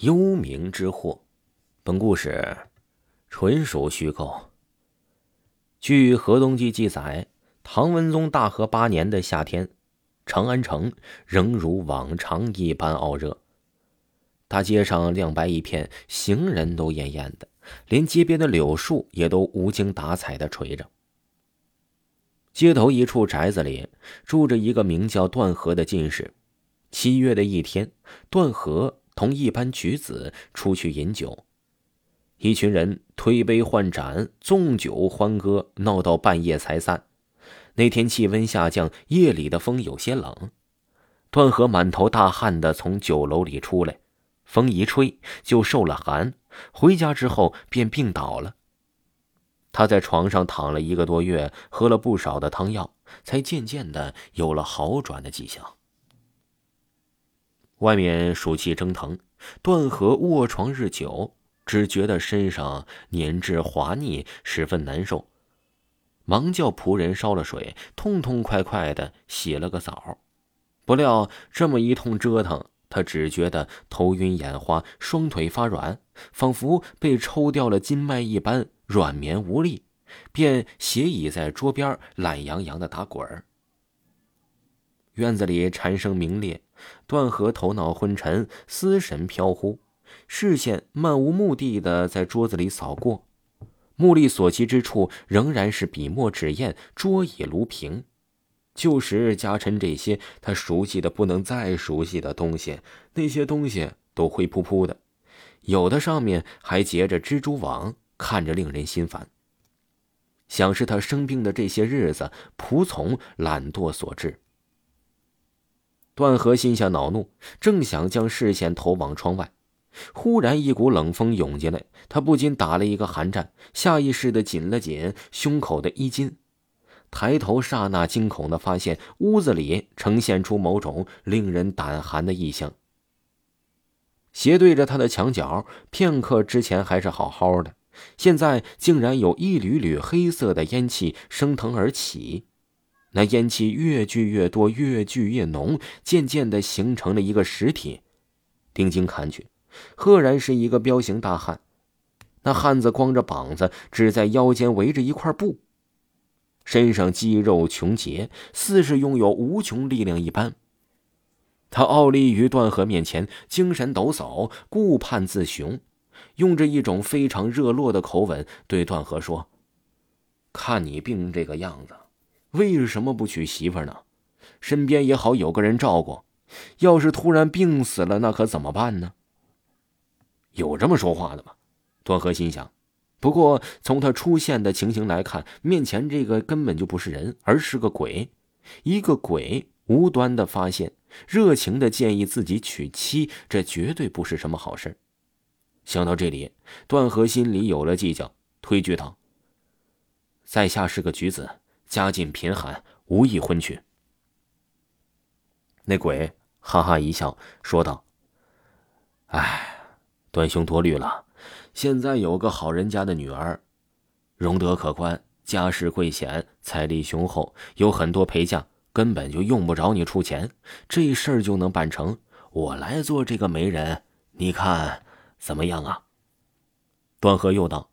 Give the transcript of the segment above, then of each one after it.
幽冥之祸，本故事纯属虚构。据《河东记》记载，唐文宗大和八年的夏天，长安城仍如往常一般傲热，大街上亮白一片，行人都艳艳的，连街边的柳树也都无精打采的垂着。街头一处宅子里住着一个名叫段和的进士。七月的一天，段和。同一班举子出去饮酒，一群人推杯换盏，纵酒欢歌，闹到半夜才散。那天气温下降，夜里的风有些冷。段和满头大汗的从酒楼里出来，风一吹就受了寒，回家之后便病倒了。他在床上躺了一个多月，喝了不少的汤药，才渐渐的有了好转的迹象。外面暑气蒸腾，段和卧床日久，只觉得身上黏滞滑腻，十分难受。忙叫仆人烧了水，痛痛快快的洗了个澡。不料这么一通折腾，他只觉得头晕眼花，双腿发软，仿佛被抽掉了筋脉一般，软绵无力，便斜倚在桌边，懒洋洋的打滚儿。院子里蝉声鸣裂。段和头脑昏沉，思神飘忽，视线漫无目的的在桌子里扫过，目力所及之处仍然是笔墨纸砚、桌椅炉瓶，旧时家臣这些他熟悉的不能再熟悉的东西，那些东西都灰扑扑的，有的上面还结着蜘蛛网，看着令人心烦。想是他生病的这些日子，仆从懒惰所致。段和心下恼怒，正想将视线投往窗外，忽然一股冷风涌进来，他不禁打了一个寒战，下意识的紧了紧胸口的衣襟，抬头刹那惊恐的发现屋子里呈现出某种令人胆寒的异象。斜对着他的墙角，片刻之前还是好好的，现在竟然有一缕缕黑色的烟气升腾而起。那烟气越聚越多，越聚越浓，渐渐的形成了一个实体。定睛看去，赫然是一个彪形大汉。那汉子光着膀子，只在腰间围着一块布，身上肌肉穷结，似是拥有无穷力量一般。他傲立于段河面前，精神抖擞，顾盼自雄，用着一种非常热络的口吻对段河说：“看你病这个样子。”为什么不娶媳妇呢？身边也好有个人照顾。要是突然病死了，那可怎么办呢？有这么说话的吗？段和心想。不过从他出现的情形来看，面前这个根本就不是人，而是个鬼。一个鬼无端的发现，热情的建议自己娶妻，这绝对不是什么好事。想到这里，段和心里有了计较，推举道：“在下是个举子。”家境贫寒，无意婚娶。那鬼哈哈一笑，说道：“哎，段兄多虑了。现在有个好人家的女儿，容德可观，家世贵显，财力雄厚，有很多陪嫁，根本就用不着你出钱，这事儿就能办成。我来做这个媒人，你看怎么样啊？”段和又道。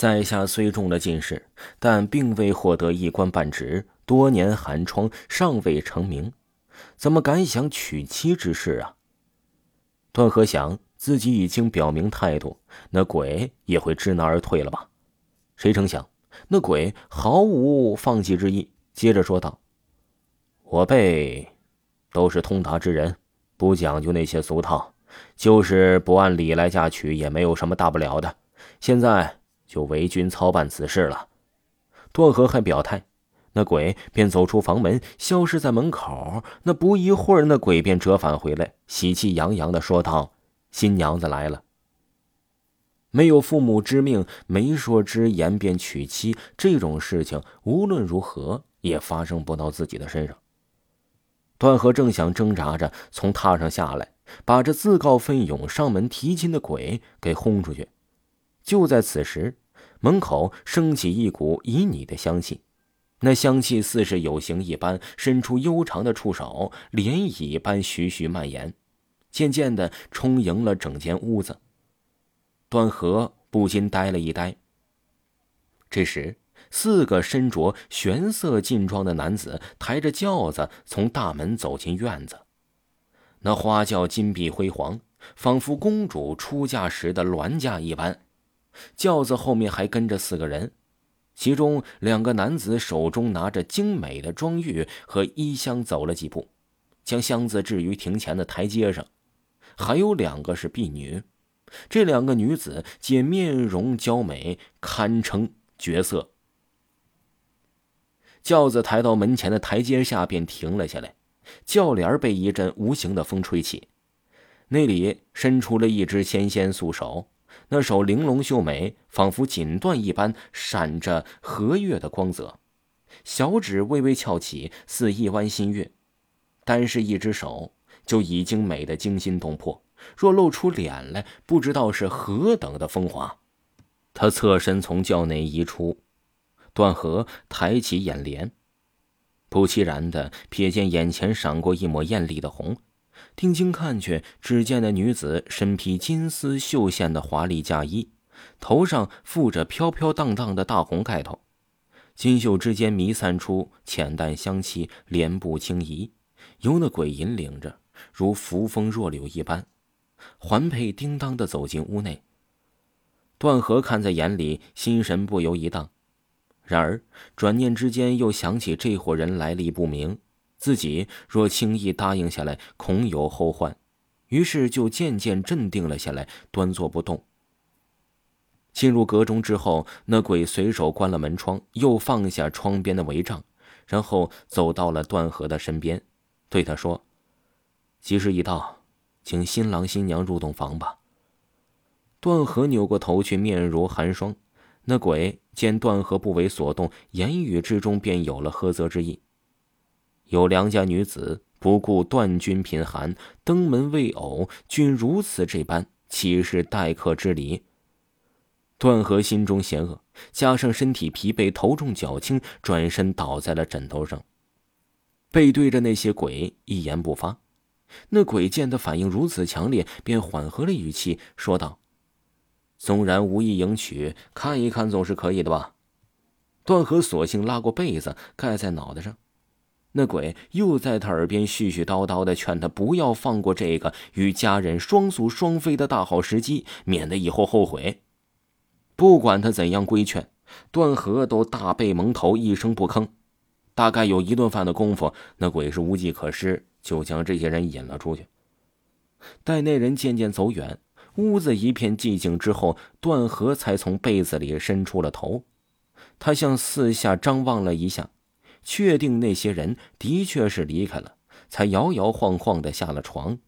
在下虽中了进士，但并未获得一官半职，多年寒窗，尚未成名，怎么敢想娶妻之事啊？段和想自己已经表明态度，那鬼也会知难而退了吧？谁成想，那鬼毫无放弃之意，接着说道：“我辈都是通达之人，不讲究那些俗套，就是不按理来嫁娶，也没有什么大不了的。现在。”就为君操办此事了。段和还表态，那鬼便走出房门，消失在门口。那不一会儿，那鬼便折返回来，喜气洋洋的说道：“新娘子来了。没有父母之命，媒妁之言便娶妻，这种事情无论如何也发生不到自己的身上。”段和正想挣扎着从榻上下来，把这自告奋勇上门提亲的鬼给轰出去。就在此时，门口升起一股旖旎的香气，那香气似是有形一般，伸出悠长的触手，涟漪般徐徐蔓延。渐渐的充盈了整间屋子。段和不禁呆了一呆。这时，四个身着玄色劲装的男子抬着轿子从大门走进院子。那花轿金碧辉煌，仿佛公主出嫁时的銮驾一般。轿子后面还跟着四个人，其中两个男子手中拿着精美的装玉和衣箱走了几步，将箱子置于庭前的台阶上。还有两个是婢女，这两个女子皆面容娇美，堪称绝色。轿子抬到门前的台阶下，便停了下来。轿帘被一阵无形的风吹起，那里伸出了一只纤纤素手，那手玲珑秀美，仿佛锦缎一般，闪着和月的光泽。小指微微翘起，似一弯新月。单是一只手，就已经美得惊心动魄。若露出脸来，不知道是何等的风华。他侧身从轿内移出。段和抬起眼帘，不其然的瞥见眼前闪过一抹艳丽的红，定睛看去，只见那女子身披金丝绣线的华丽嫁衣，头上覆着飘飘荡荡的大红盖头，金绣之间弥散出浅淡香气，莲步轻移，由那鬼引领着，如扶风若柳一般，环佩叮当的走进屋内。段和看在眼里，心神不由一荡。然而，转念之间又想起这伙人来历不明，自己若轻易答应下来，恐有后患，于是就渐渐镇定了下来，端坐不动。进入阁中之后，那鬼随手关了门窗，又放下窗边的帷帐，然后走到了段和的身边，对他说：“吉时已到，请新郎新娘入洞房吧。”段和扭过头去，面如寒霜。那鬼见段和不为所动，言语之中便有了呵责之意。有良家女子不顾段君贫寒，登门未偶，均如此这般，岂是待客之礼？段和心中嫌恶，加上身体疲惫，头重脚轻，转身倒在了枕头上，背对着那些鬼，一言不发。那鬼见他反应如此强烈，便缓和了语气，说道。纵然无意迎娶，看一看总是可以的吧？段和索性拉过被子盖在脑袋上，那鬼又在他耳边絮絮叨叨的劝他不要放过这个与家人双宿双飞的大好时机，免得以后后悔。不管他怎样规劝，段和都大背蒙头，一声不吭。大概有一顿饭的功夫，那鬼是无计可施，就将这些人引了出去。待那人渐渐走远。屋子一片寂静之后，段和才从被子里伸出了头。他向四下张望了一下，确定那些人的确是离开了，才摇摇晃晃的下了床。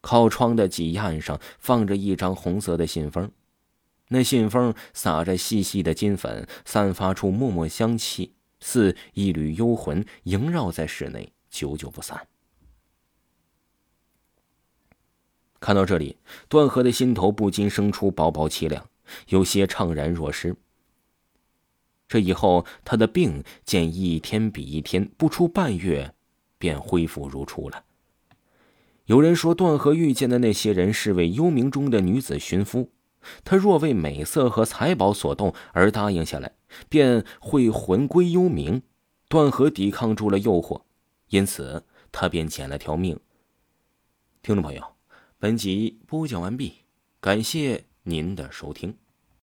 靠窗的几案上放着一张红色的信封，那信封撒着细细的金粉，散发出默默香气，似一缕幽魂萦绕在室内，久久不散。看到这里，段和的心头不禁生出薄薄凄凉，有些怅然若失。这以后，他的病见一天比一天，不出半月，便恢复如初了。有人说，段和遇见的那些人是为幽冥中的女子寻夫，他若为美色和财宝所动而答应下来，便会魂归幽冥。段和抵抗住了诱惑，因此他便捡了条命。听众朋友。本集播讲完毕，感谢您的收听。